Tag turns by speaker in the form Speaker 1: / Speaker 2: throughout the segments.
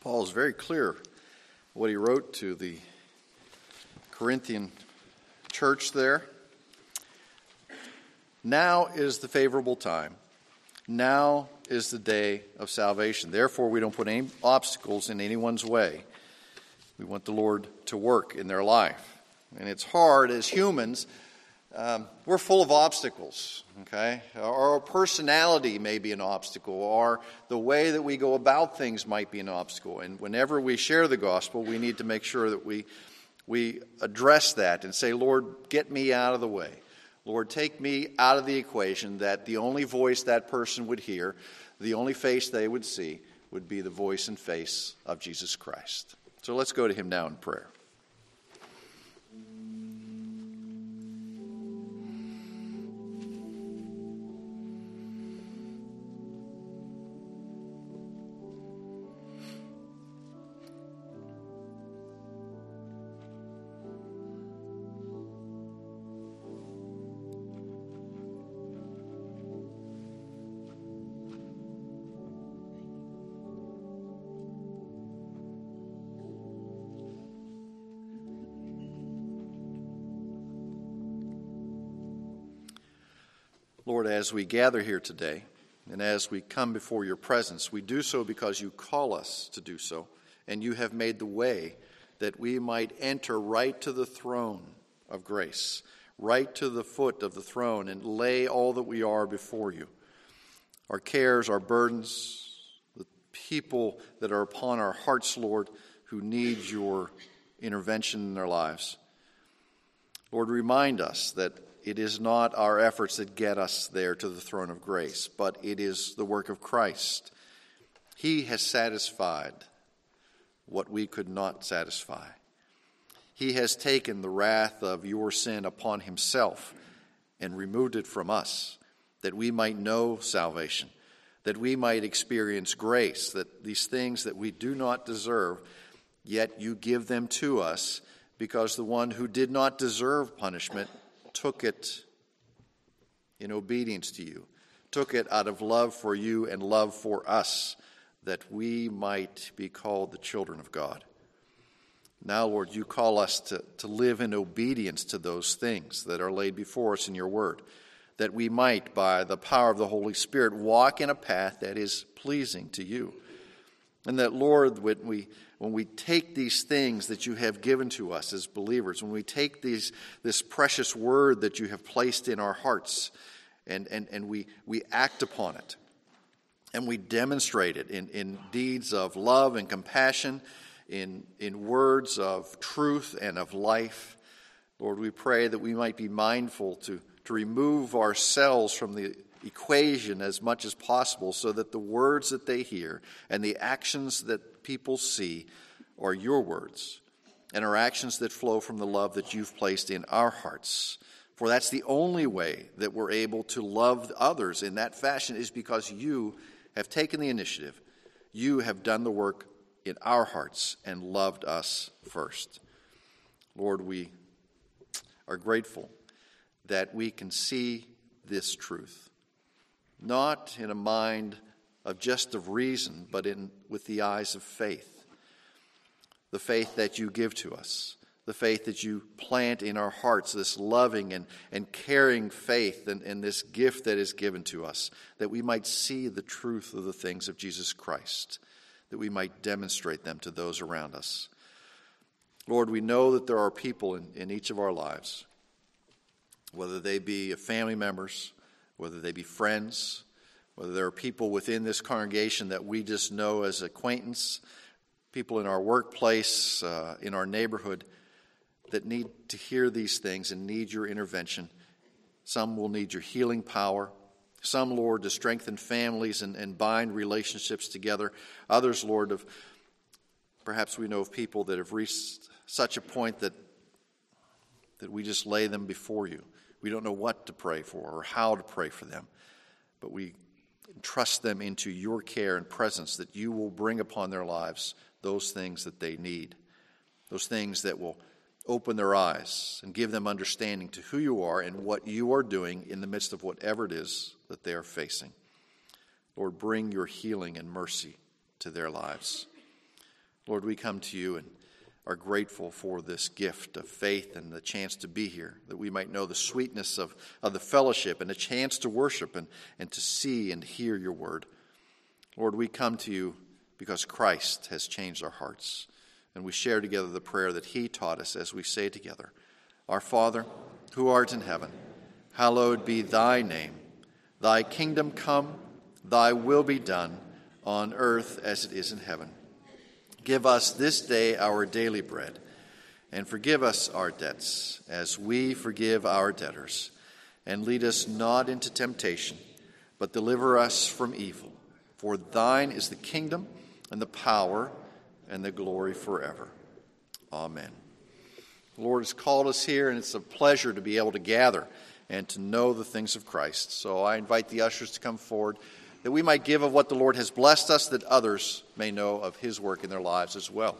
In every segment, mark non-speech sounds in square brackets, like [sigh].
Speaker 1: Paul is very clear what he wrote to the Corinthian church there. Now is the favorable time. Now is the day of salvation. Therefore, we don't put any obstacles in anyone's way. We want the Lord to work in their life. And it's hard as humans um, we're full of obstacles, okay? Our personality may be an obstacle, or the way that we go about things might be an obstacle. And whenever we share the gospel, we need to make sure that we, we address that and say, Lord, get me out of the way. Lord, take me out of the equation that the only voice that person would hear, the only face they would see, would be the voice and face of Jesus Christ. So let's go to him now in prayer. As we gather here today and as we come before your presence, we do so because you call us to do so, and you have made the way that we might enter right to the throne of grace, right to the foot of the throne, and lay all that we are before you our cares, our burdens, the people that are upon our hearts, Lord, who need your intervention in their lives. Lord, remind us that it is not our efforts that get us there to the throne of grace, but it is the work of Christ. He has satisfied what we could not satisfy. He has taken the wrath of your sin upon himself and removed it from us, that we might know salvation, that we might experience grace, that these things that we do not deserve, yet you give them to us because the one who did not deserve punishment took it in obedience to you, took it out of love for you and love for us, that we might be called the children of God. Now, Lord, you call us to, to live in obedience to those things that are laid before us in your word, that we might, by the power of the Holy Spirit, walk in a path that is pleasing to you. And that, Lord, when we, when we take these things that you have given to us as believers, when we take these, this precious word that you have placed in our hearts and, and, and we, we act upon it, and we demonstrate it in, in deeds of love and compassion, in, in words of truth and of life, Lord, we pray that we might be mindful to, to remove ourselves from the equation as much as possible so that the words that they hear and the actions that people see are your words and are actions that flow from the love that you've placed in our hearts. For that's the only way that we're able to love others in that fashion is because you have taken the initiative. You have done the work in our hearts and loved us first. Lord, we are grateful that we can see this truth not in a mind of just of reason, but in, with the eyes of faith. The faith that you give to us, the faith that you plant in our hearts, this loving and, and caring faith and, and this gift that is given to us, that we might see the truth of the things of Jesus Christ, that we might demonstrate them to those around us. Lord, we know that there are people in, in each of our lives, whether they be family members, whether they be friends, whether there are people within this congregation that we just know as acquaintance, people in our workplace, uh, in our neighborhood that need to hear these things and need your intervention. Some will need your healing power. Some, Lord, to strengthen families and, and bind relationships together. Others, Lord, of perhaps we know of people that have reached such a point that that we just lay them before you. We don't know what to pray for or how to pray for them, but we trust them into your care and presence that you will bring upon their lives those things that they need, those things that will open their eyes and give them understanding to who you are and what you are doing in the midst of whatever it is that they are facing. Lord, bring your healing and mercy to their lives. Lord, we come to you and are grateful for this gift of faith and the chance to be here, that we might know the sweetness of, of the fellowship and a chance to worship and, and to see and hear your word. Lord, we come to you because Christ has changed our hearts. And we share together the prayer that he taught us as we say together Our Father, who art in heaven, hallowed be thy name. Thy kingdom come, thy will be done, on earth as it is in heaven. Give us this day our daily bread, and forgive us our debts, as we forgive our debtors. And lead us not into temptation, but deliver us from evil. For thine is the kingdom, and the power, and the glory forever. Amen. The Lord has called us here, and it's a pleasure to be able to gather and to know the things of Christ. So I invite the ushers to come forward that we might give of what the Lord has blessed us, that others may know of his work in their lives as well.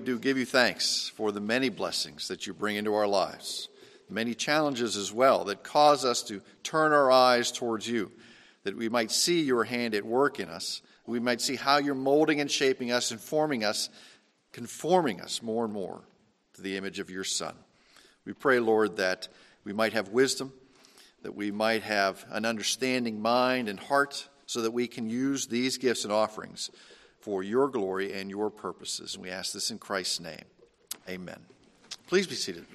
Speaker 1: do give you thanks for the many blessings that you bring into our lives, many challenges as well that cause us to turn our eyes towards you, that we might see your hand at work in us. We might see how you're molding and shaping us, informing us, conforming us more and more to the image of your Son. We pray, Lord, that we might have wisdom, that we might have an understanding mind and heart, so that we can use these gifts and offerings for your glory and your purposes. And we ask this in Christ's name. Amen. Please be seated.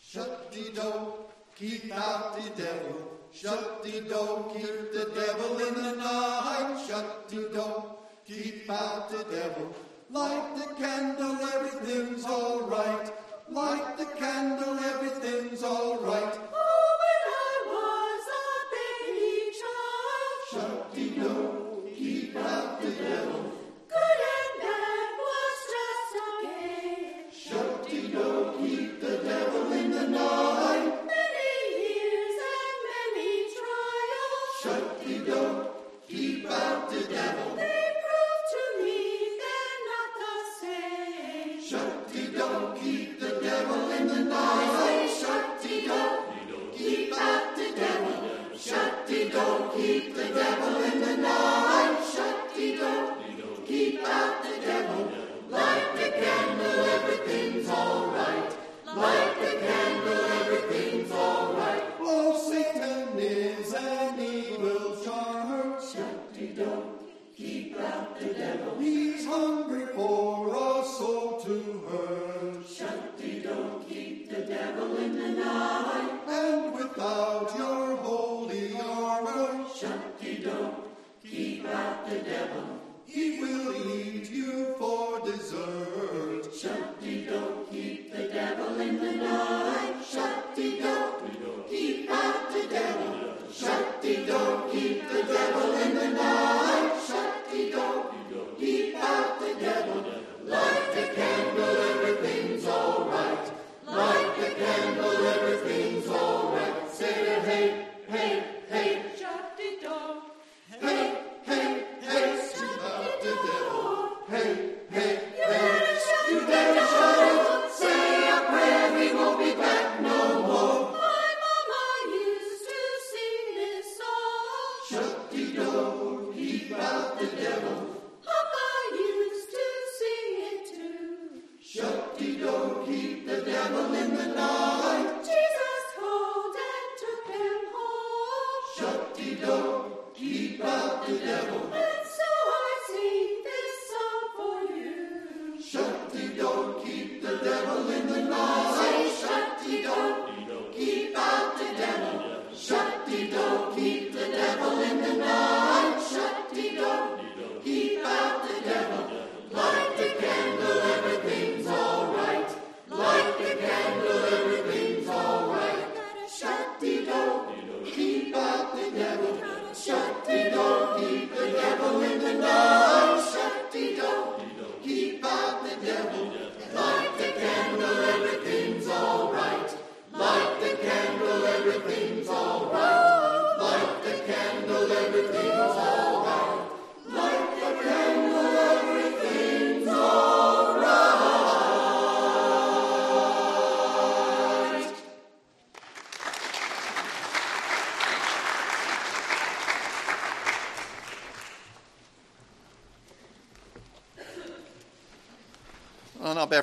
Speaker 2: Shut the door. Keep out the devil. Shut the door. Keep the devil in the night. Shut the door. Keep out the devil. Light the candle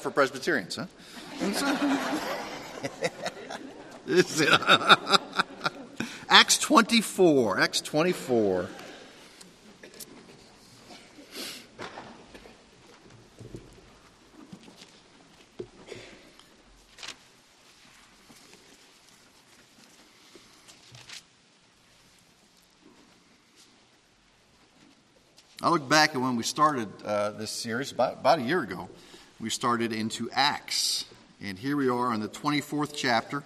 Speaker 2: for
Speaker 1: Presbyterians, huh? [laughs] Acts 24. Acts 24. I look back at when we started uh, this series about, about a year ago we started into Acts. And here we are in the 24th chapter.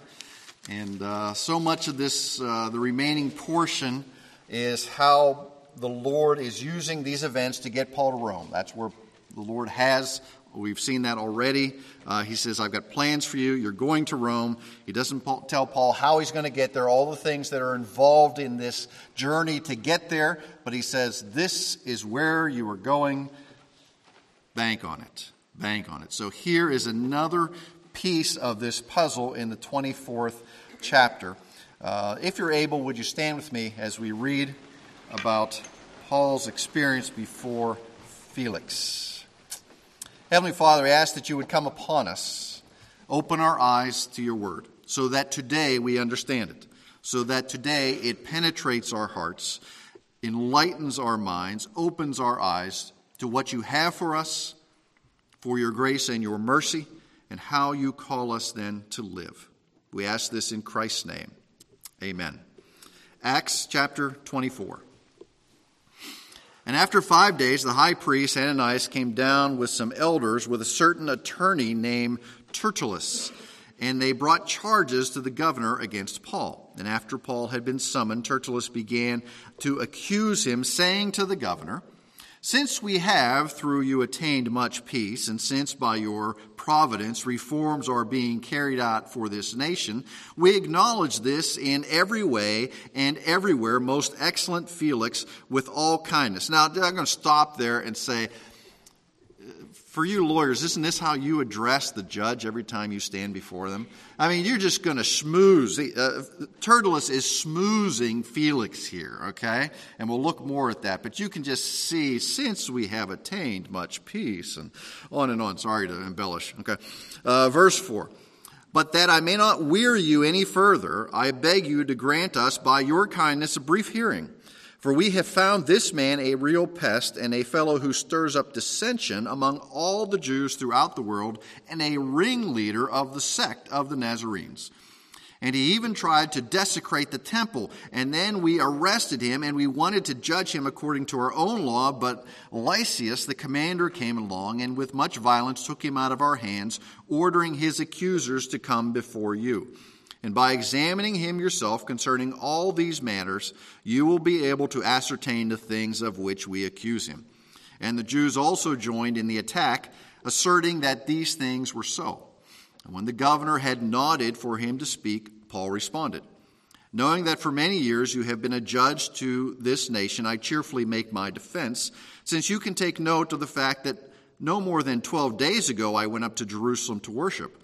Speaker 1: And uh, so much of this, uh, the remaining portion, is how the Lord is using these events to get Paul to Rome. That's where the Lord has. We've seen that already. Uh, he says, I've got plans for you. You're going to Rome. He doesn't tell Paul how he's going to get there, all the things that are involved in this journey to get there. But he says, This is where you are going. Bank on it. Bank on it. So here is another piece of this puzzle in the 24th chapter. Uh, if you're able, would you stand with me as we read about Paul's experience before Felix? Heavenly Father, I ask that you would come upon us, open our eyes to your word, so that today we understand it, so that today it penetrates our hearts, enlightens our minds, opens our eyes to what you have for us, for your grace and your mercy, and how you call us then to live. We ask this in Christ's name. Amen. Acts chapter 24. And after five days, the high priest Ananias came down with some elders with a certain attorney named Tertullus. And they brought charges to the governor against Paul. And after Paul had been summoned, Tertullus began to accuse him, saying to the governor, since we have through you attained much peace, and since by your providence reforms are being carried out for this nation, we acknowledge this in every way and everywhere, most excellent Felix, with all kindness. Now, I'm going to stop there and say, for you lawyers, isn't this how you address the judge every time you stand before them? I mean, you're just going to schmooze. Uh, Tertullus is schmoozing Felix here, okay? And we'll look more at that. But you can just see, since we have attained much peace, and on and on. Sorry to embellish, okay? Uh, verse 4. But that I may not weary you any further, I beg you to grant us by your kindness a brief hearing for we have found this man a real pest and a fellow who stirs up dissension among all the Jews throughout the world and a ringleader of the sect of the Nazarenes. And he even tried to desecrate the temple. And then we arrested him and we wanted to judge him according to our own law. But Lysias, the commander, came along and with much violence took him out of our hands, ordering his accusers to come before you. And by examining him yourself concerning all these matters, you will be able to ascertain the things of which we accuse him. And the Jews also joined in the attack, asserting that these things were so. And when the governor had nodded for him to speak, Paul responded, Knowing that for many years you have been a judge to this nation, I cheerfully make my defense, since you can take note of the fact that no more than twelve days ago I went up to Jerusalem to worship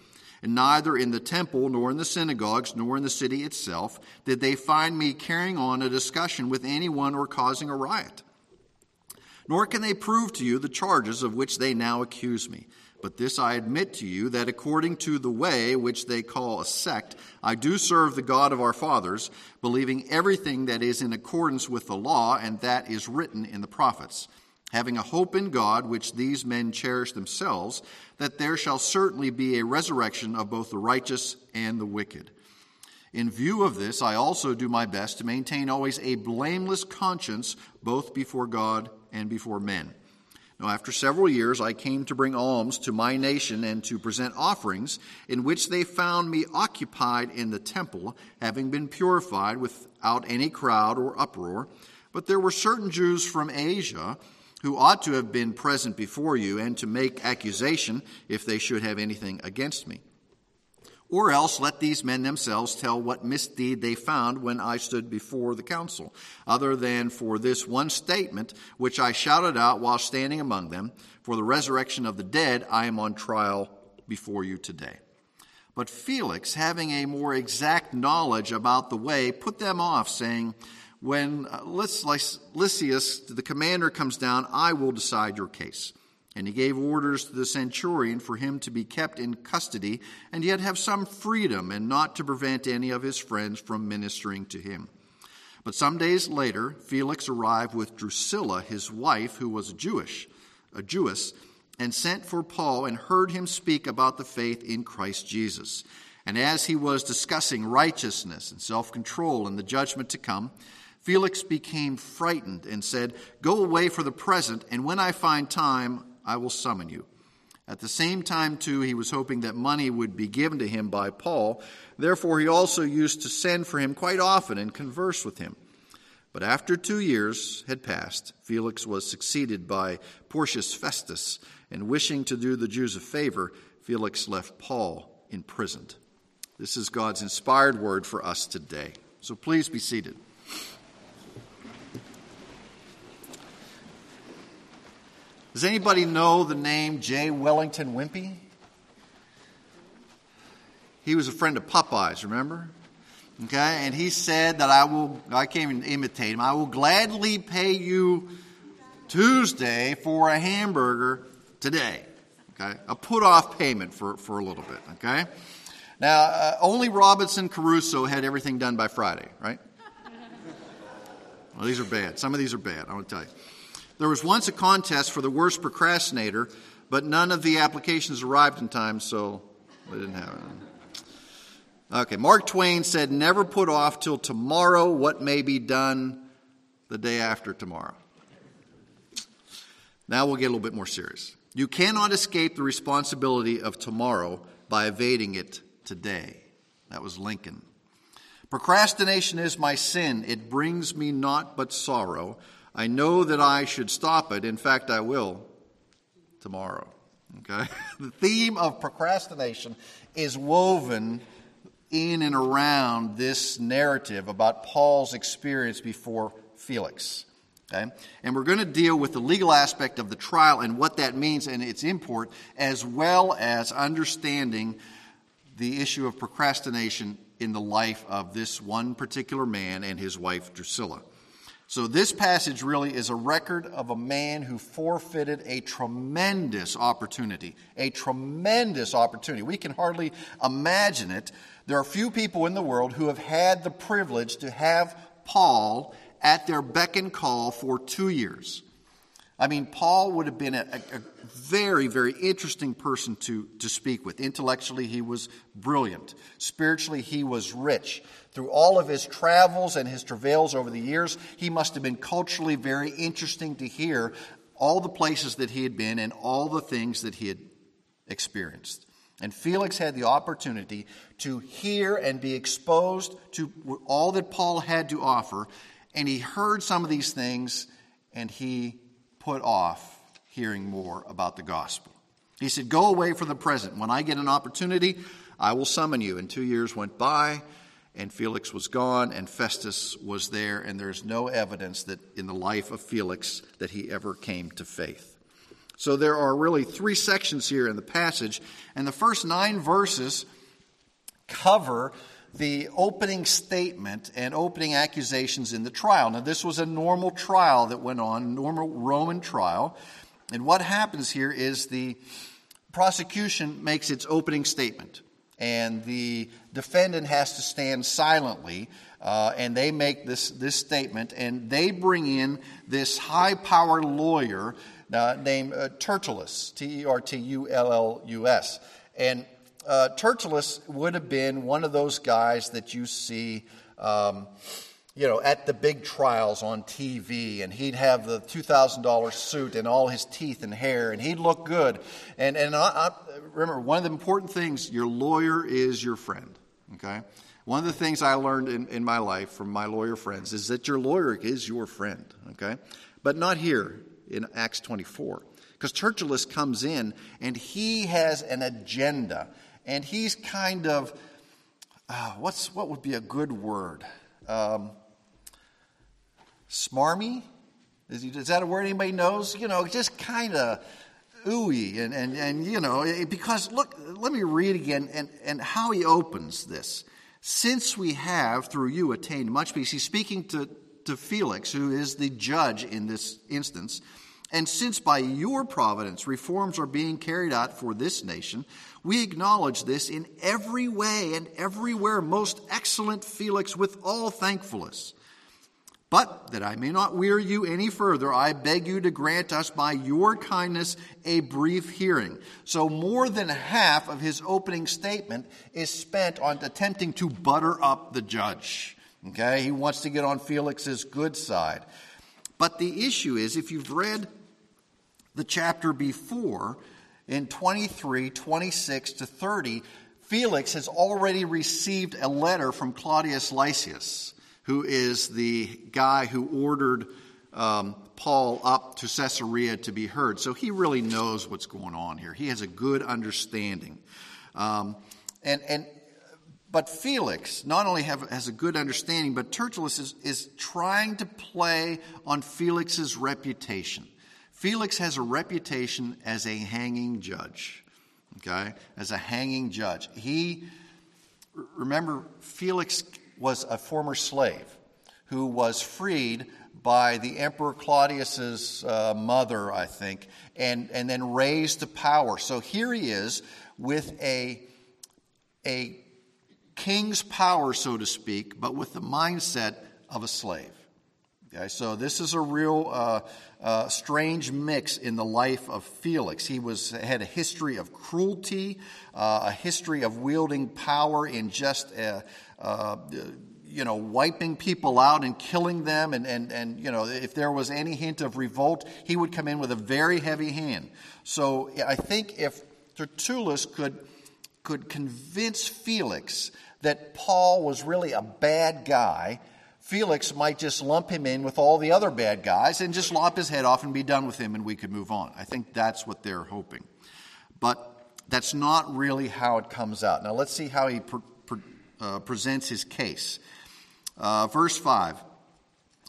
Speaker 1: and neither in the temple, nor in the synagogues, nor in the city itself did they find me carrying on a discussion with anyone or causing a riot. Nor can they prove to you the charges of which they now accuse me. But this I admit to you that according to the way which they call a sect, I do serve the God of our fathers, believing everything that is in accordance with the law and that is written in the prophets having a hope in God, which these men cherish themselves, that there shall certainly be a resurrection of both the righteous and the wicked. In view of this, I also do my best to maintain always a blameless conscience, both before God and before men. Now, after several years, I came to bring alms to my nation and to present offerings, in which they found me occupied in the temple, having been purified without any crowd or uproar. But there were certain Jews from Asia who ought to have been present before you and to make accusation if they should have anything against me. Or else let these men themselves tell what misdeed they found when I stood before the council, other than for this one statement which I shouted out while standing among them, for the resurrection of the dead I am on trial before you today. But Felix, having a more exact knowledge about the way, put them off, saying, when uh, Lysias, the commander, comes down, I will decide your case. And he gave orders to the centurion for him to be kept in custody and yet have some freedom and not to prevent any of his friends from ministering to him. But some days later, Felix arrived with Drusilla, his wife, who was a Jewish, a Jewess, and sent for Paul and heard him speak about the faith in Christ Jesus. And as he was discussing righteousness and self control and the judgment to come, Felix became frightened and said, Go away for the present, and when I find time, I will summon you. At the same time, too, he was hoping that money would be given to him by Paul. Therefore, he also used to send for him quite often and converse with him. But after two years had passed, Felix was succeeded by Porcius Festus, and wishing to do the Jews a favor, Felix left Paul imprisoned. This is God's inspired word for us today. So please be seated. Does anybody know the name J. Wellington Wimpy? He was a friend of Popeye's, remember? Okay, and he said that I will, I can't even imitate him, I will gladly pay you Tuesday for a hamburger today. Okay, a put off payment for, for a little bit. Okay, now uh, only Robinson Crusoe had everything done by Friday, right? Well, these are bad. Some of these are bad, I want to tell you. There was once a contest for the worst procrastinator, but none of the applications arrived in time, so they didn't have it. Okay, Mark Twain said, Never put off till tomorrow what may be done the day after tomorrow. Now we'll get a little bit more serious. You cannot escape the responsibility of tomorrow by evading it today. That was Lincoln. Procrastination is my sin. It brings me naught but sorrow. I know that I should stop it. In fact, I will tomorrow. Okay? [laughs] The theme of procrastination is woven in and around this narrative about Paul's experience before Felix. Okay? And we're going to deal with the legal aspect of the trial and what that means and its import, as well as understanding the issue of procrastination in the life of this one particular man and his wife Drusilla. So, this passage really is a record of a man who forfeited a tremendous opportunity. A tremendous opportunity. We can hardly imagine it. There are few people in the world who have had the privilege to have Paul at their beck and call for two years. I mean, Paul would have been a, a, very, very interesting person to, to speak with. Intellectually, he was brilliant. Spiritually, he was rich. Through all of his travels and his travails over the years, he must have been culturally very interesting to hear all the places that he had been and all the things that he had experienced. And Felix had the opportunity to hear and be exposed to all that Paul had to offer. And he heard some of these things and he put off hearing more about the gospel. He said, Go away for the present. When I get an opportunity, I will summon you. And two years went by, and Felix was gone, and Festus was there, and there's no evidence that in the life of Felix that he ever came to faith. So there are really three sections here in the passage, and the first nine verses cover the opening statement and opening accusations in the trial. Now, this was a normal trial that went on, normal Roman trial. And what happens here is the prosecution makes its opening statement, and the defendant has to stand silently. Uh, and they make this, this statement, and they bring in this high power lawyer uh, named uh, Tertullus, T E R T U L L U S. And uh, Tertullus would have been one of those guys that you see, um, you know, at the big trials on TV, and he'd have the two thousand dollar suit and all his teeth and hair, and he'd look good. And and I, I, remember one of the important things: your lawyer is your friend. Okay. One of the things I learned in, in my life from my lawyer friends is that your lawyer is your friend. Okay, but not here in Acts 24 because Tertullus comes in and he has an agenda and he's kind of uh, what's what would be a good word? Um, smarmy? Is, he, is, that a word anybody knows? You know, just kind of ooey and, and, and you know because look let me read again and, and how he opens this since we have through you attained much peace he's speaking to, to felix who is the judge in this instance and since by your providence reforms are being carried out for this nation, we acknowledge this in every way and everywhere, most excellent Felix, with all thankfulness. But that I may not weary you any further, I beg you to grant us by your kindness a brief hearing. So, more than half of his opening statement is spent on attempting to butter up the judge. Okay? He wants to get on Felix's good side. But the issue is if you've read the chapter before, in 23, 26 to 30, Felix has already received a letter from Claudius Lysias, who is the guy who ordered um, Paul up to Caesarea to be heard. So he really knows what's going on here. He has a good understanding. Um, and, and, but Felix not only have, has a good understanding, but Tertullus is, is trying to play on Felix's reputation. Felix has a reputation as a hanging judge, okay? As a hanging judge. He, remember, Felix was a former slave who was freed by the Emperor Claudius's uh, mother, I think, and, and then raised to power. So here he is with a, a king's power, so to speak, but with the mindset of a slave. Okay, so this is a real uh, uh, strange mix in the life of Felix. He was had a history of cruelty, uh, a history of wielding power in just a, uh, you know, wiping people out and killing them. And, and, and, you know, if there was any hint of revolt, he would come in with a very heavy hand. So I think if Tertullus could, could convince Felix that Paul was really a bad guy, Felix might just lump him in with all the other bad guys and just lop his head off and be done with him and we could move on. I think that's what they're hoping. But that's not really how it comes out. Now let's see how he pre- pre- uh, presents his case. Uh, verse 5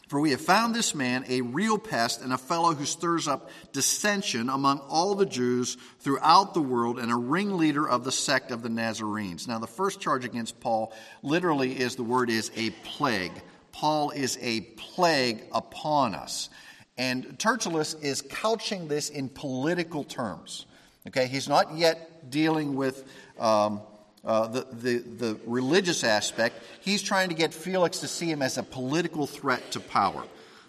Speaker 1: For we have found this man a real pest and a fellow who stirs up dissension among all the Jews throughout the world and a ringleader of the sect of the Nazarenes. Now, the first charge against Paul literally is the word is a plague. Paul is a plague upon us. And Tertullus is couching this in political terms. Okay, he's not yet dealing with um, uh, the, the, the religious aspect, he's trying to get Felix to see him as a political threat to power.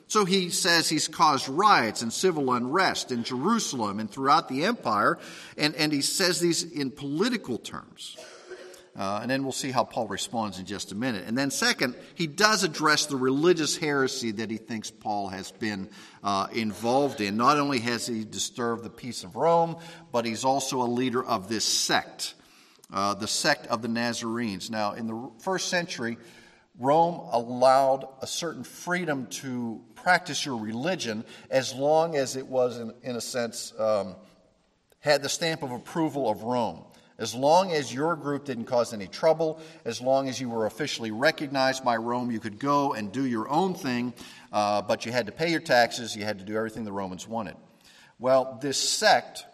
Speaker 1: So he says he's caused riots and civil unrest in Jerusalem and throughout the empire, and, and he says these in political terms. Uh, and then we'll see how Paul responds in just a minute. And then, second, he does address the religious heresy that he thinks Paul has been uh, involved in. Not only has he disturbed the peace of Rome, but he's also a leader of this sect uh, the sect of the Nazarenes. Now, in the first century, Rome allowed a certain freedom to practice your religion as long as it was, in, in a sense, um, had the stamp of approval of Rome. As long as your group didn't cause any trouble, as long as you were officially recognized by Rome, you could go and do your own thing, uh, but you had to pay your taxes, you had to do everything the Romans wanted. Well, this sect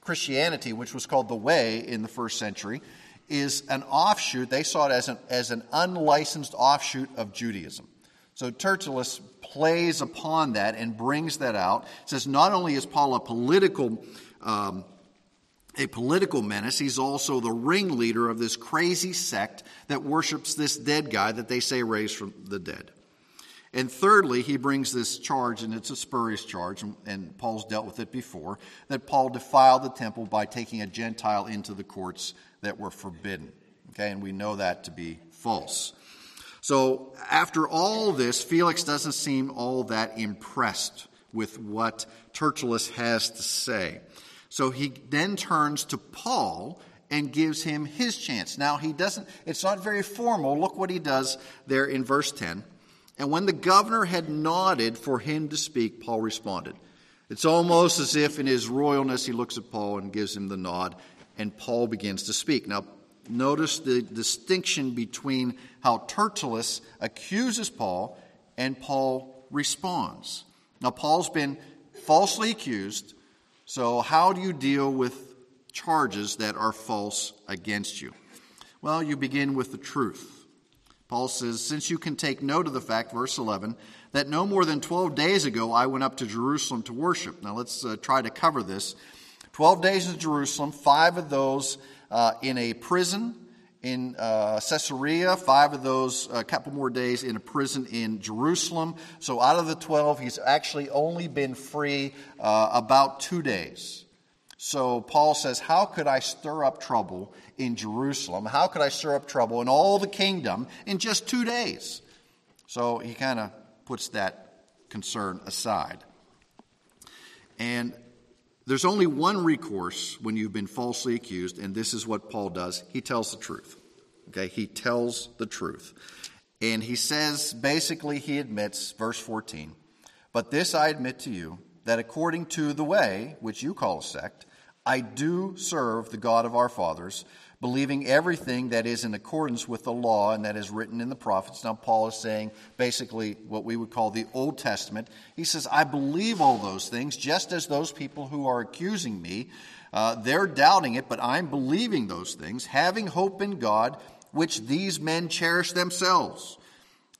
Speaker 1: Christianity, which was called the Way in the first century, is an offshoot. They saw it as an, as an unlicensed offshoot of Judaism. So Tertullus plays upon that and brings that out. Says not only is Paul a political um, a political menace, he's also the ringleader of this crazy sect that worships this dead guy that they say raised from the dead. And thirdly, he brings this charge, and it's a spurious charge, and, Paul's dealt with it before, that Paul defiled the temple by taking a Gentile into the courts that were forbidden. Okay, and we know that to be false. So after all this, Felix doesn't seem all that impressed with what Tertullus has to say. So he then turns to Paul and gives him his chance. Now he doesn't, it's not very formal. Look what he does there in verse 10. And when the governor had nodded for him to speak, Paul responded. It's almost as if in his royalness he looks at Paul and gives him the nod, and Paul begins to speak. Now, notice the distinction between how Tertullus accuses Paul and Paul responds. Now, Paul's been falsely accused, so how do you deal with charges that are false against you? Well, you begin with the truth. Paul says, Since you can take note of the fact, verse 11, that no more than 12 days ago I went up to Jerusalem to worship. Now let's uh, try to cover this. 12 days in Jerusalem, five of those uh, in a prison in uh, Caesarea, five of those, a couple more days in a prison in Jerusalem. So out of the 12, he's actually only been free uh, about two days. So Paul says, How could I stir up trouble in Jerusalem? How could I stir up trouble in all the kingdom in just two days? So he kind of puts that concern aside. And there's only one recourse when you've been falsely accused, and this is what Paul does. He tells the truth. Okay, he tells the truth. And he says, basically, he admits, verse 14, But this I admit to you, that according to the way, which you call a sect, I do serve the God of our fathers, believing everything that is in accordance with the law and that is written in the prophets. Now, Paul is saying basically what we would call the Old Testament. He says, I believe all those things, just as those people who are accusing me, uh, they're doubting it, but I'm believing those things, having hope in God, which these men cherish themselves,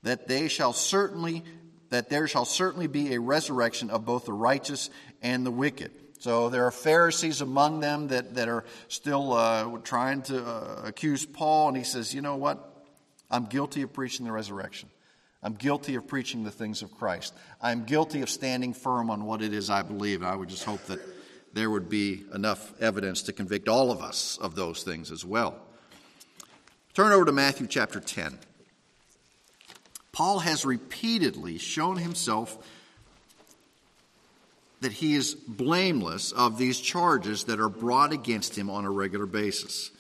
Speaker 1: that they shall certainly that there shall certainly be a resurrection of both the righteous and the wicked. So there are Pharisees among them that, that are still uh, trying to uh, accuse Paul, and he says, You know what? I'm guilty of preaching the resurrection. I'm guilty of preaching the things of Christ. I'm guilty of standing firm on what it is I believe. And I would just hope that there would be enough evidence to convict all of us of those things as well. Turn over to Matthew chapter 10. Paul has repeatedly shown himself that he is blameless of these charges that are brought against him on a regular basis.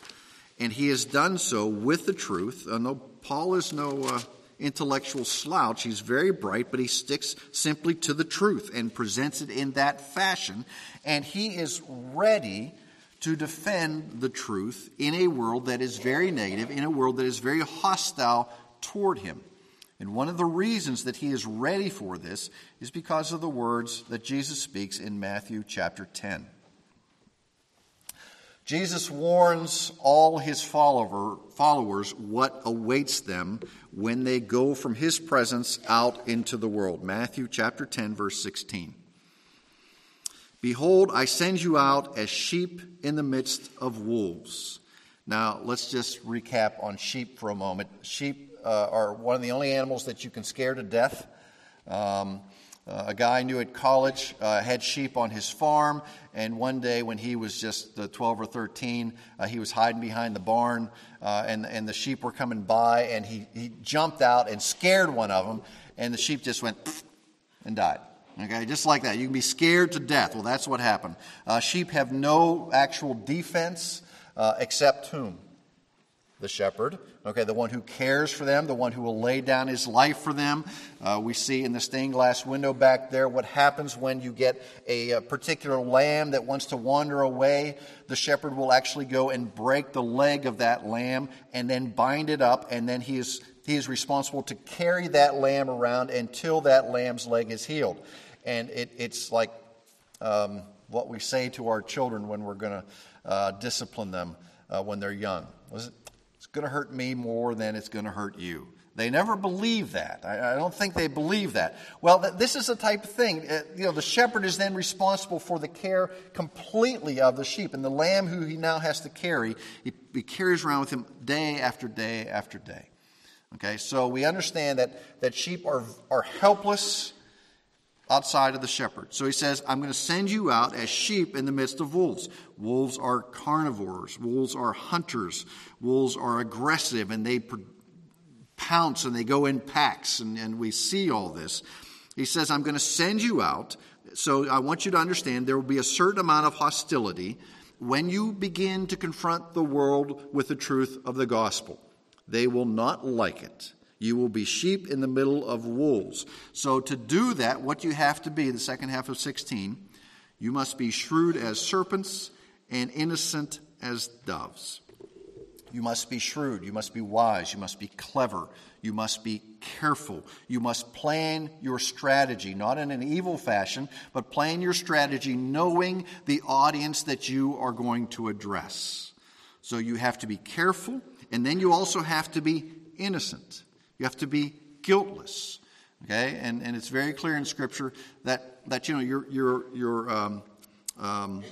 Speaker 1: And he has done so with the truth. Uh, no, Paul is no uh, intellectual slouch. He's very bright, but he sticks simply to the truth and presents it in that fashion. And he is ready to defend the truth in a world that is very negative, in a world that is very hostile toward him. And one of the reasons that he is ready for this is because of the words that Jesus speaks in Matthew chapter 10. Jesus warns all his follower, followers what awaits them when they go from his presence out into the world. Matthew chapter 10, verse 16. Behold, I send you out as sheep in the midst of wolves. Now, let's just recap on sheep for a moment. Sheep uh, are one of the only animals that you can scare to death. Um, uh, a guy I knew at college uh, had sheep on his farm, and one day when he was just uh, 12 or 13, uh, he was hiding behind the barn, uh, and, and the sheep were coming by, and he, he jumped out and scared one of them, and the sheep just went and died. Okay, just like that. You can be scared to death. Well, that's what happened. Uh, sheep have no actual defense except whom? the shepherd, okay, the one who cares for them, the one who will lay down his life for them. Uh, we see in the stained glass window back there what happens when you get a, a, particular lamb that wants to wander away. The shepherd will actually go and break the leg of that lamb and then bind it up, and then he is, he is responsible to carry that lamb around until that lamb's leg is healed. And it, it's like um, what we say to our children when we're going to uh, discipline them uh, when they're young. It's going to hurt me more than it's going to hurt you. They never believe that. I, I don't think they believe that. Well, th- this is the type of thing. Uh, you know, the shepherd is then responsible for the care completely of the sheep, and the lamb who he now has to carry, he, he carries around with him day after day after day. Okay, so we understand that, that sheep are, are helpless outside of the shepherd. So he says, I'm going to send you out as sheep in the midst of wolves. Wolves are carnivores, wolves are hunters, wolves are aggressive, and they pounce and they go in packs, and, and we see all this. He says, I'm going to send you out. So I want you to understand there will be a certain amount of hostility when you begin to confront the world with the truth of the gospel. They will not like it. You will be sheep in the middle of wolves. So, to do that, what you have to be, the second half of 16, you must be shrewd as serpents and innocent as doves. You must be shrewd. You must be wise. You must be clever. You must be careful. You must plan your strategy, not in an evil fashion, but plan your strategy knowing the audience that you are going to address. So you have to be careful, and then you also have to be innocent. You have to be guiltless. Okay, and, and it's very clear in Scripture that, that you know your your your um, um,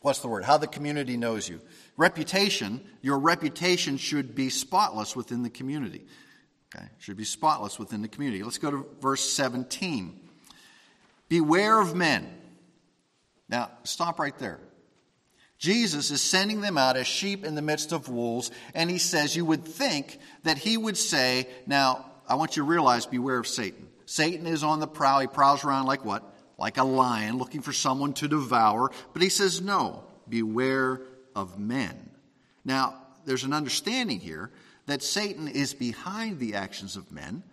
Speaker 1: what's the word? How the community knows you. Reputation. Your reputation should be spotless within the community. Okay, should be spotless within the community. Let's go to verse seventeen. Beware of men. Now stop right there. Jesus is sending them out as sheep in the midst of wolves, and he says, You would think that he would say, Now, I want you to realize, beware of Satan. Satan is on the prowl. He prowls around like what? Like a lion looking for someone to devour. But he says, No, beware of men. Now, there's an understanding here that Satan is behind the actions of men,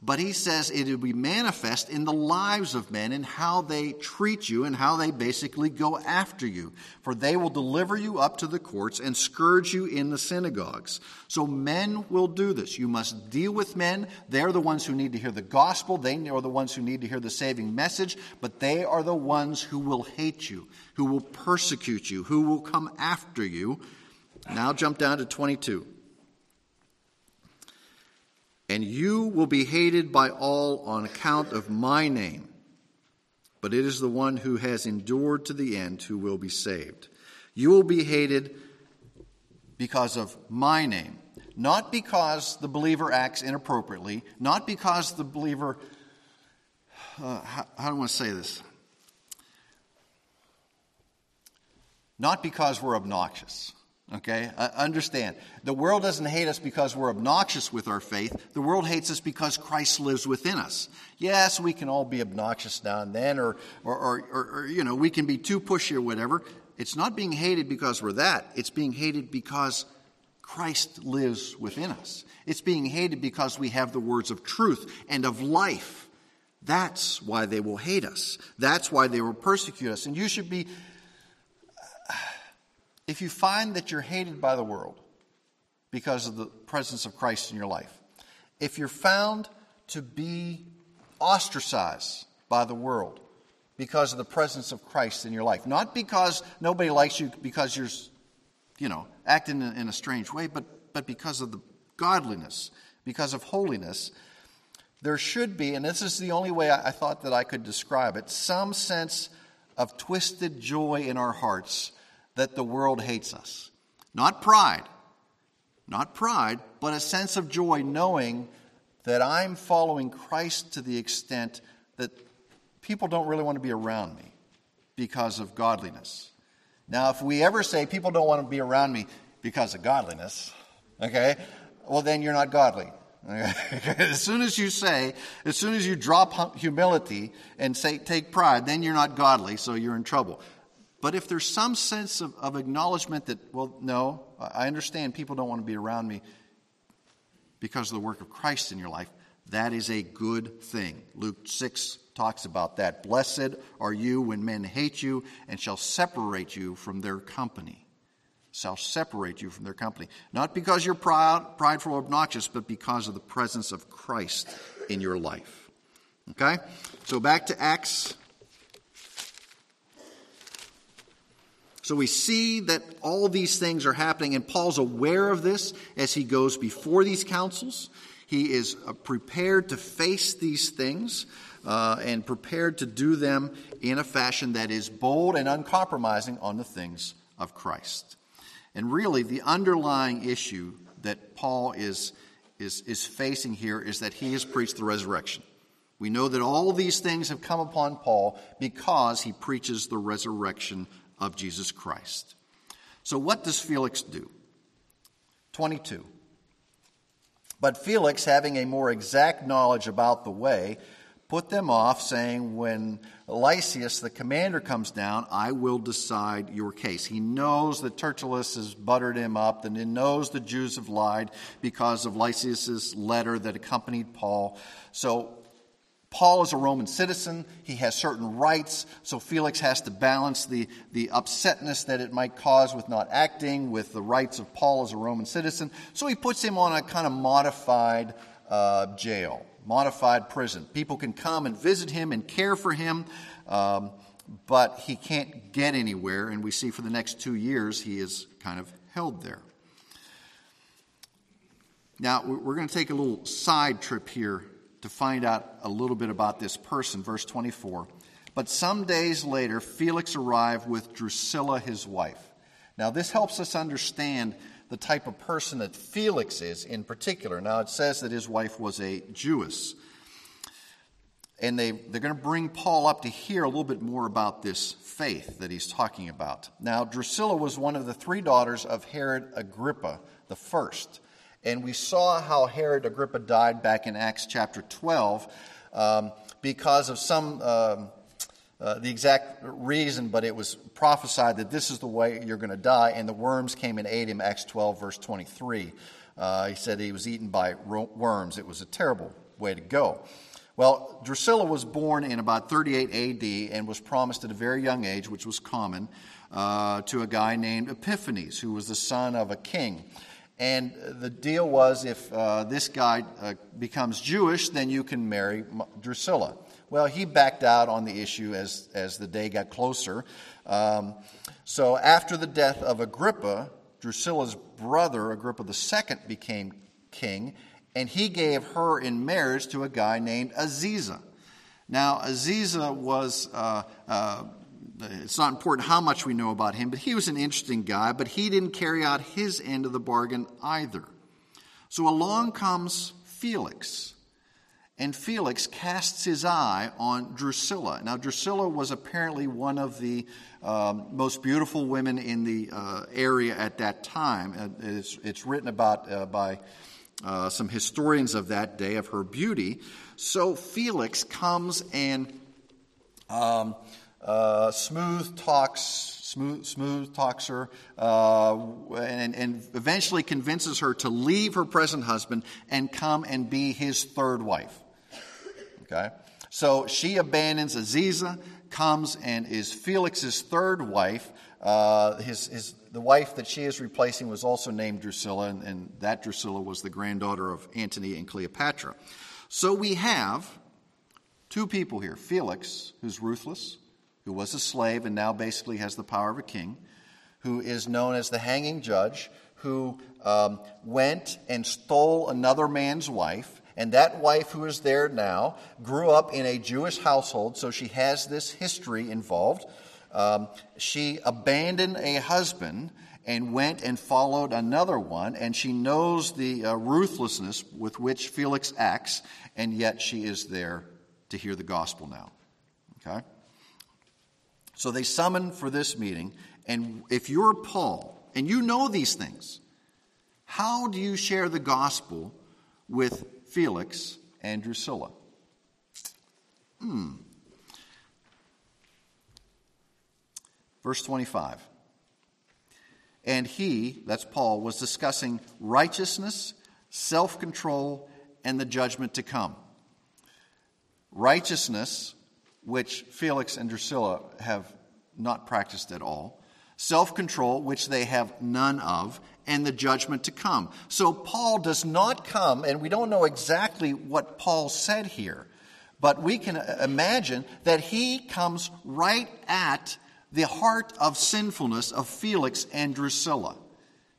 Speaker 1: but he says it will be manifest in the lives of men and how they treat you and how they basically go after you. For they will deliver you up to the courts and scourge you in the synagogues. So men will do this. You must deal with men. They're the ones who need to hear the gospel. They are the ones who need to hear the saving message, but they are the ones who will hate you, who will persecute you, who will come after you. Now jump down to 22 and you will be hated by all on account of my name. But it is the one who has endured to the end who will be saved. You will be hated because of my name, not because the believer acts inappropriately, not because the believer, uh, how, how do I want to say this? Not because we're obnoxious. Okay? Uh, understand. The world doesn't hate us because we're obnoxious with our faith. The world hates us because Christ lives within us. Yes, we can all be obnoxious now and then, or, or, or, or, or you know, we can be too pushy or whatever. It's not being hated because we're that. It's being hated because Christ lives within us. It's being hated because we have the words of truth and of life. That's why they will hate us. That's why they will persecute us. And you should be if you find that you're hated by the world because of the presence of Christ in your life, if you're found to be ostracized by the world because of the presence of Christ in your life, not because nobody likes you because you're, you know, acting in, a strange way, but, but because of the godliness, because of holiness, there should be, and this is the only way I thought that I could describe it, some sense of twisted joy in our hearts that the world hates us. Not pride, not pride, but a sense of joy knowing that I'm following Christ to the extent that people don't really want to be around me because of godliness. Now, if we ever say people don't want to be around me because of godliness, okay, well, then you're not godly. [laughs] as soon as you say, as soon as you drop humility and say, take pride, then you're not godly, so you're in trouble. But if there's some sense of, of acknowledgement that, well, no, I understand people don't want to be around me because of the work of Christ in your life, that is a good thing. Luke 6 talks about that. Blessed are you when men hate you and shall separate you from their company. Shall separate you from their company. Not because you're proud, prideful, or obnoxious, but because of the presence of Christ in your life. Okay? So back to Acts So we see that all these things are happening, and Paul's aware of this as he goes before these councils. He is uh, prepared to face these things uh, and prepared to do them in a fashion that is bold and uncompromising on the things of Christ. And really, the underlying issue that Paul is, is, is facing here is that he has preached the resurrection. We know that all these things have come upon Paul because he preaches the resurrection of Jesus Christ. So, what does Felix do? 22. But Felix, having a more exact knowledge about the way, put them off, saying, When Lysias, the commander, comes down, I will decide your case. He knows that Tertullus has buttered him up, and he knows the Jews have lied because of Lysias's letter that accompanied Paul. So Paul is a Roman citizen. He has certain rights, so Felix has to balance the, the upsetness that it might cause with not acting with the rights of Paul as a Roman citizen. So he puts him on a kind of modified uh, jail, modified prison. People can come and visit him and care for him, um, but he can't get anywhere, and we see for the next two years he is kind of held there. Now, we're going to take a little side trip here to find out a little bit about this person, verse 24. But some days later, Felix arrived with Drusilla, his wife. Now, this helps us understand the type of person that Felix is in particular. Now, it says that his wife was a Jewess. And they, they're going to bring Paul up to hear a little bit more about this faith that he's talking about. Now, Drusilla was one of the three daughters of Herod Agrippa the first. And we saw how Herod Agrippa died back in Acts chapter 12 um, because of some, um, uh, the exact reason, but it was prophesied that this is the way you're going to die, and the worms came and ate him, Acts 12, verse 23. Uh, he said he was eaten by worms. It was a terrible way to go. Well, Drusilla was born in about 38 AD and was promised at a very young age, which was common, uh, to a guy named Epiphanes, who was the son of a king. And the deal was if uh, this guy uh, becomes Jewish, then you can marry Drusilla. Well, he backed out on the issue as, as the day got closer. Um, so after the death of Agrippa, Drusilla's brother, Agrippa II, became king, and he gave her in marriage to a guy named Aziza. Now, Aziza was, uh, uh, it's not important how much we know about him, but he was an interesting guy, but he didn't carry out his end of the bargain either. So along comes Felix. And Felix casts his eye on Drusilla. Now, Drusilla was apparently one of the um, most beautiful women in the uh, area at that time. It's, it's written about uh, by uh, some historians of that day of her beauty. So Felix comes and um, uh, smooth talks, smooth, smooth talks her, uh, and, and eventually convinces her to leave her present husband and come and be his third wife. Okay? So she abandons Aziza, comes and is Felix's third wife. Uh, his, his, the wife that she is replacing was also named Drusilla, and, and that Drusilla was the granddaughter of Antony and Cleopatra. So we have two people here Felix, who's ruthless, who was a slave and now basically has the power of a king, who is known as the hanging judge, who um, went and stole another man's wife and that wife who is there now grew up in a Jewish household, so she has this history involved. Um, she abandoned a husband and went and followed another one, and she knows the uh, ruthlessness with which Felix acts, and yet she is there to hear the gospel now. Okay? So they summon for this meeting, and if you're Paul and you know these things, how do you share the gospel with Felix and Drusilla. Hmm. Verse 25. And he, that's Paul, was discussing righteousness, self control, and the judgment to come. Righteousness, which Felix and Drusilla have not practiced at all, self control, which they have none of, and the judgment to come. So Paul does not come, and we don't know exactly what Paul said here, but we can uh, imagine that he comes right at the heart of sinfulness of Felix and Drusilla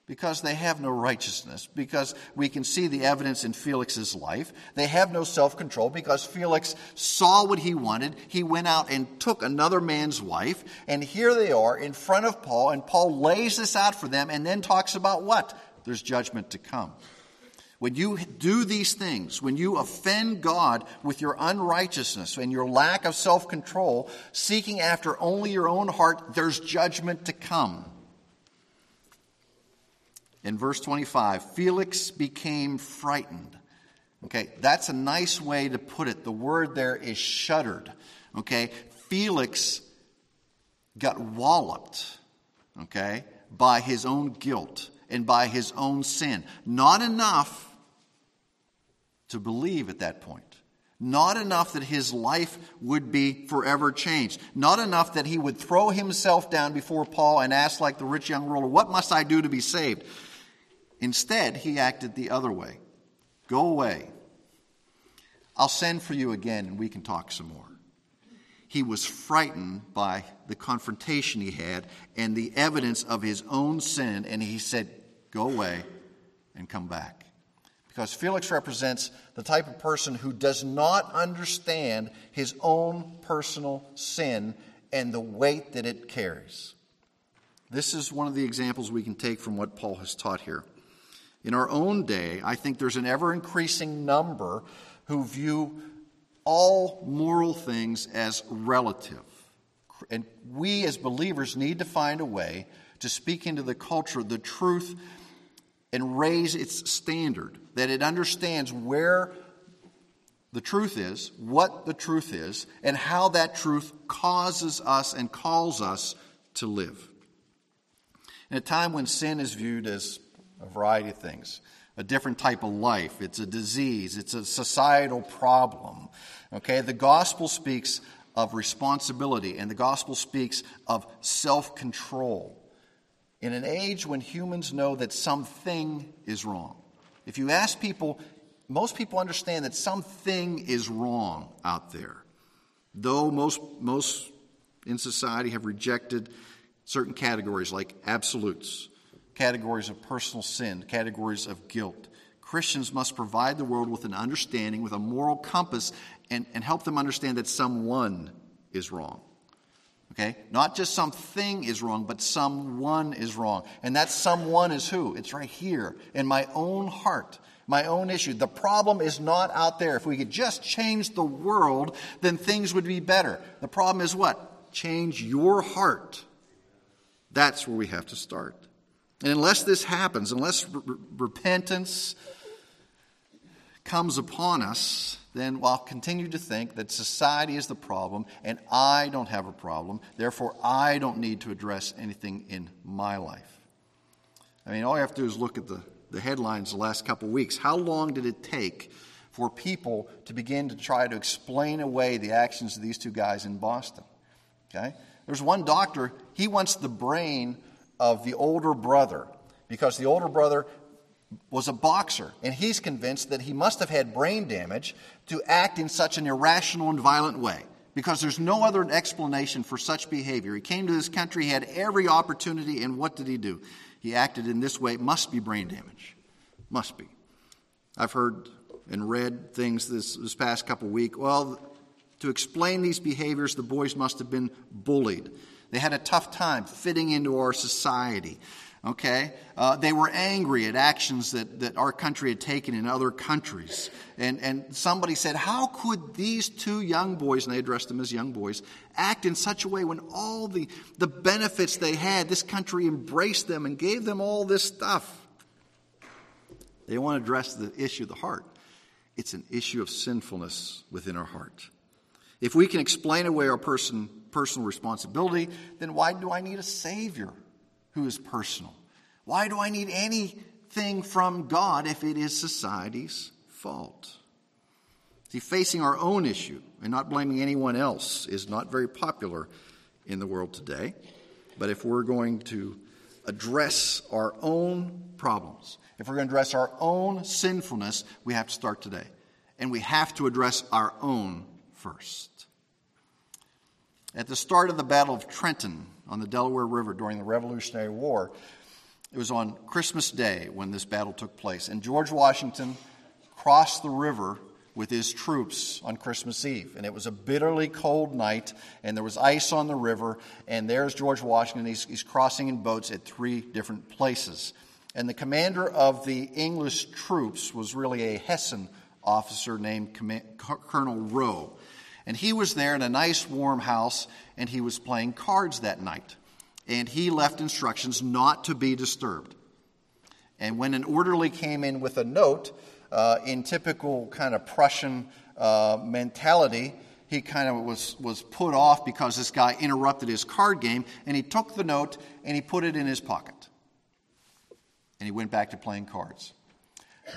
Speaker 1: because they have no righteousness, because we can see the evidence in Felix's life. They have no self control because Felix saw what he wanted. He went out and took another man's wife, and here they are in front of Paul, and Paul lays this out for them and then talks about what? There's judgment to come. When you do these things, when you offend God with your unrighteousness and your lack of self control, seeking after only your own heart, there's judgment to come. In verse 25, Felix became frightened. Okay, that's a nice way to put it. The word there is shuddered. Okay, Felix got walloped, okay, by his own guilt and by his own sin. Not enough to believe at that point. Not enough that his life would be forever changed. Not enough that he would throw himself down before Paul and ask, like the rich young ruler, What must I do to be saved? Instead, he acted the other way Go away. I'll send for you again and we can talk some more. He was frightened by the confrontation he had and the evidence of his own sin, and he said, Go away and come back. Because Felix represents the type of person who does not understand his own personal sin and the weight that it carries. This is one of the examples we can take from what Paul has taught here. In our own day, I think there's an ever increasing number who view all moral things as relative. And we as believers need to find a way to speak into the culture the truth and raise its standard, that it understands where the truth is, what the truth is, and how that truth causes us and calls us to live. In a time when sin is viewed as a variety of things. a different type of life. It's a disease. It's a societal problem. Okay? The gospel speaks of responsibility, and the gospel speaks of self control. In an age when humans know that something is wrong, if you ask people, most people understand that something is wrong out there. Though most, most in society have rejected certain categories like absolutes, categories of personal sin, categories of guilt. Christians must provide the world with an understanding, with a moral compass, and, and help them understand that someone is wrong. Okay? Not just something is wrong, but someone is wrong. And that someone is who? It's right here in my own heart, my own issue. The problem is not out there. If we could just change the world, then things would be better. The problem is what? Change your heart. That's where we have to start. And unless this happens, unless r- repentance comes upon us, then I'll continue to think that society is the problem and I don't have a problem. Therefore, I don't need to address anything in my life. I mean, all you have to do is look at the, the headlines the last couple of weeks. How long did it take for people to begin to try to explain away the actions of these two guys in Boston? Okay? There's one doctor, he wants the brain of the older brother because the older brother was a boxer, and he's convinced that he must have had brain damage to act in such an irrational and violent way because there's no other explanation for such behavior. He came to this country, he had every opportunity, and what did he do? He acted in this way. It must be brain damage. Must be. I've heard and read things this, this past couple of weeks. Well, to explain these behaviors, the boys must have been bullied. They had a tough time fitting into our society. Okay? Uh, they were angry at actions that, that our country had taken in other countries. And, and somebody said, How could these two young boys, and they addressed them as young boys, act in such a way when all the, the benefits they had, this country embraced them and gave them all this stuff? They want to address the issue of the heart. It's an issue of sinfulness within our heart. If we can explain away our person, personal responsibility, then why do I need a Savior? who is personal. Why do I need anything from God if it is society's fault? See, facing our own issue and not blaming anyone else is not very popular in the world today. But if we're going to address our own problems, if we're going to address our own sinfulness, we have to start today. And we have to address our own first. At the start of the Battle of Trenton, on the Delaware River during the Revolutionary War. It was on Christmas Day when this battle took place. And George Washington crossed the river with his troops on Christmas Eve. And it was a bitterly cold night, and there was ice on the river. And there's George Washington. He's, he's crossing in boats at three different places. And the commander of the English troops was really a Hessian officer named Colonel Rowe. And he was there in a nice warm house and he was playing cards that night. And he left instructions not to be disturbed. And when an orderly came in with a note, uh, in typical kind of Prussian uh, mentality, he kind of was, was put off because this guy interrupted his card game, and he took the note and he put it in his pocket. And he went back to playing cards.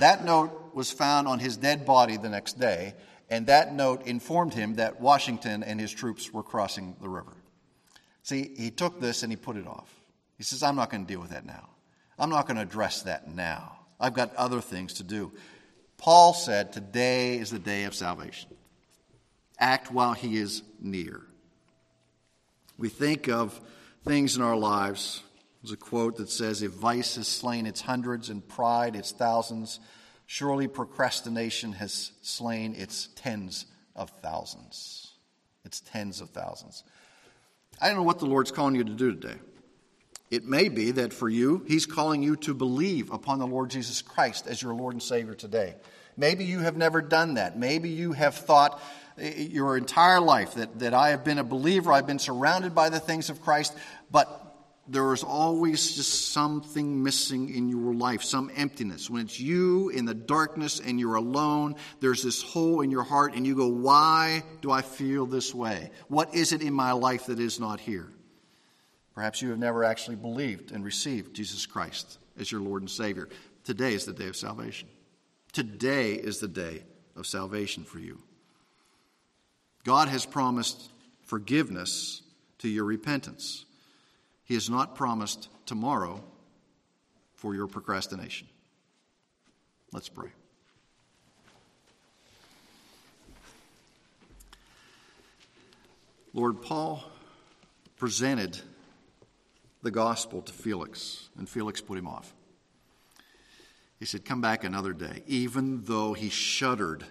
Speaker 1: That note was found on his dead body the next day, and that note informed him that Washington and his troops were crossing the river. See, he took this and he put it off. He says, I'm not going to deal with that now. I'm not going to address that now. I've got other things to do. Paul said, Today is the day of salvation. Act while he is near. We think of things in our lives. There's a quote that says, If vice has slain its hundreds and pride its thousands, Surely procrastination has slain its tens of thousands. Its tens of thousands. I don't know what the Lord's calling you to do today. It may be that for you, He's calling you to believe upon the Lord Jesus Christ as your Lord and Savior today. Maybe you have never done that. Maybe you have thought eh, your entire life that, that I have been a believer, I've been surrounded by the things of Christ, but there is always just something missing in your life, some emptiness. When it's you in the darkness and you're alone, there's this hole in your heart, and you go, Why do I feel this way? What is it in my life that is not here? Perhaps you have never actually believed and received Jesus Christ as your Lord and Savior. Today is the day of salvation. Today is the day of salvation for you. God has promised forgiveness to your repentance. He has not promised tomorrow for your procrastination. Let's pray. Lord, Paul presented the gospel to Felix, and Felix put him off. He said, Come back another day, even though he shuddered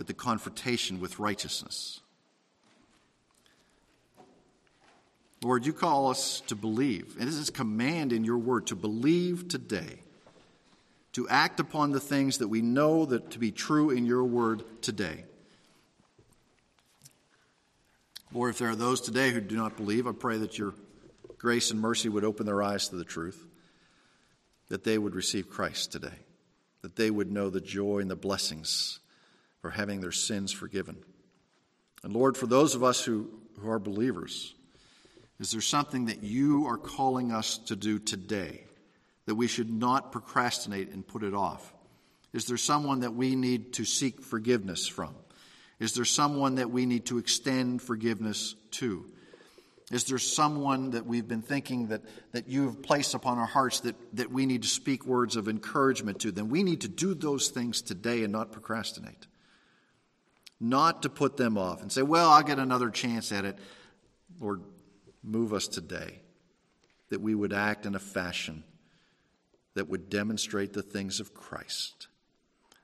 Speaker 1: at the confrontation with righteousness. Lord, you call us to believe. And this is command in your word to believe today, to act upon the things that we know that to be true in your word today. Lord, if there are those today who do not believe, I pray that your grace and mercy would open their eyes to the truth, that they would receive Christ today, that they would know the joy and the blessings for having their sins forgiven. And Lord, for those of us who, who are believers, is there something that you are calling us to do today that we should not procrastinate and put it off? Is there someone that we need to seek forgiveness from? Is there someone that we need to extend forgiveness to? Is there someone that we've been thinking that, that you have placed upon our hearts that, that we need to speak words of encouragement to? Then we need to do those things today and not procrastinate. Not to put them off and say, well, I'll get another chance at it. Lord, move us today that we would act in a fashion that would demonstrate the things of Christ,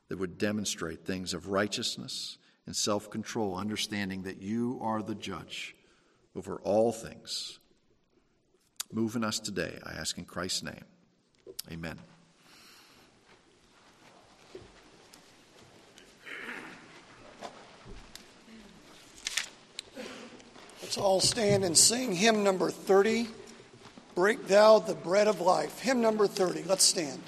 Speaker 1: that would demonstrate things of righteousness and self control, understanding that you are the judge over all things. Move in us today, I ask in Christ's name. Amen.
Speaker 3: Let's all stand and sing hymn number 30 Break Thou the Bread of Life. Hymn number 30. Let's stand.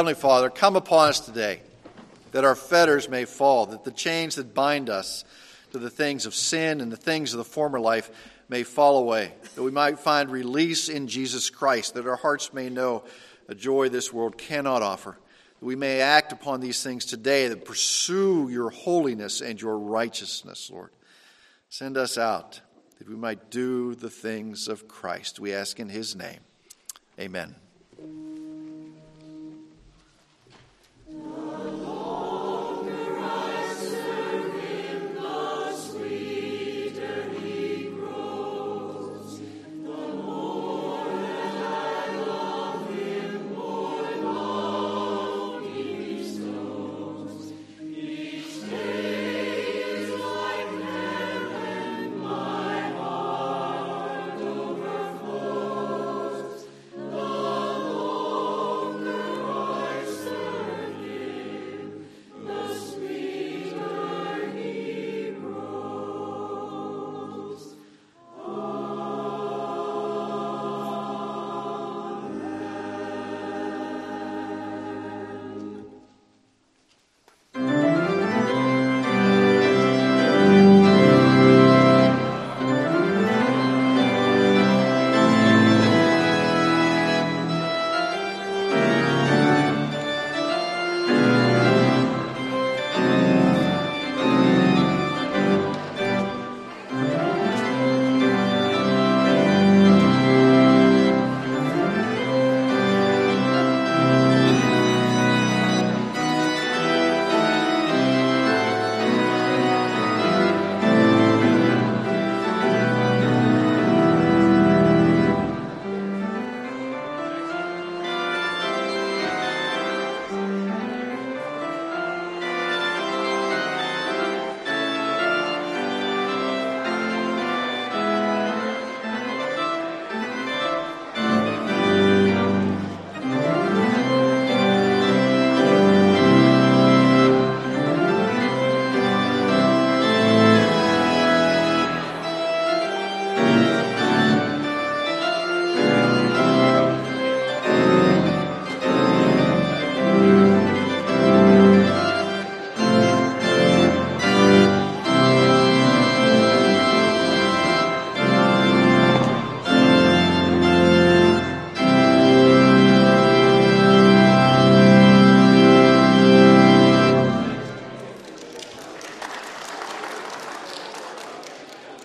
Speaker 1: Heavenly Father, come upon us today, that our fetters may fall, that the chains that bind us to the things of sin and the things of the former life may fall away, that we might find release in Jesus Christ, that our hearts may know a joy this world cannot offer, that we may act upon these things today, that pursue your holiness and your righteousness, Lord. Send us out that we might do the things of Christ. We ask in his name. Amen.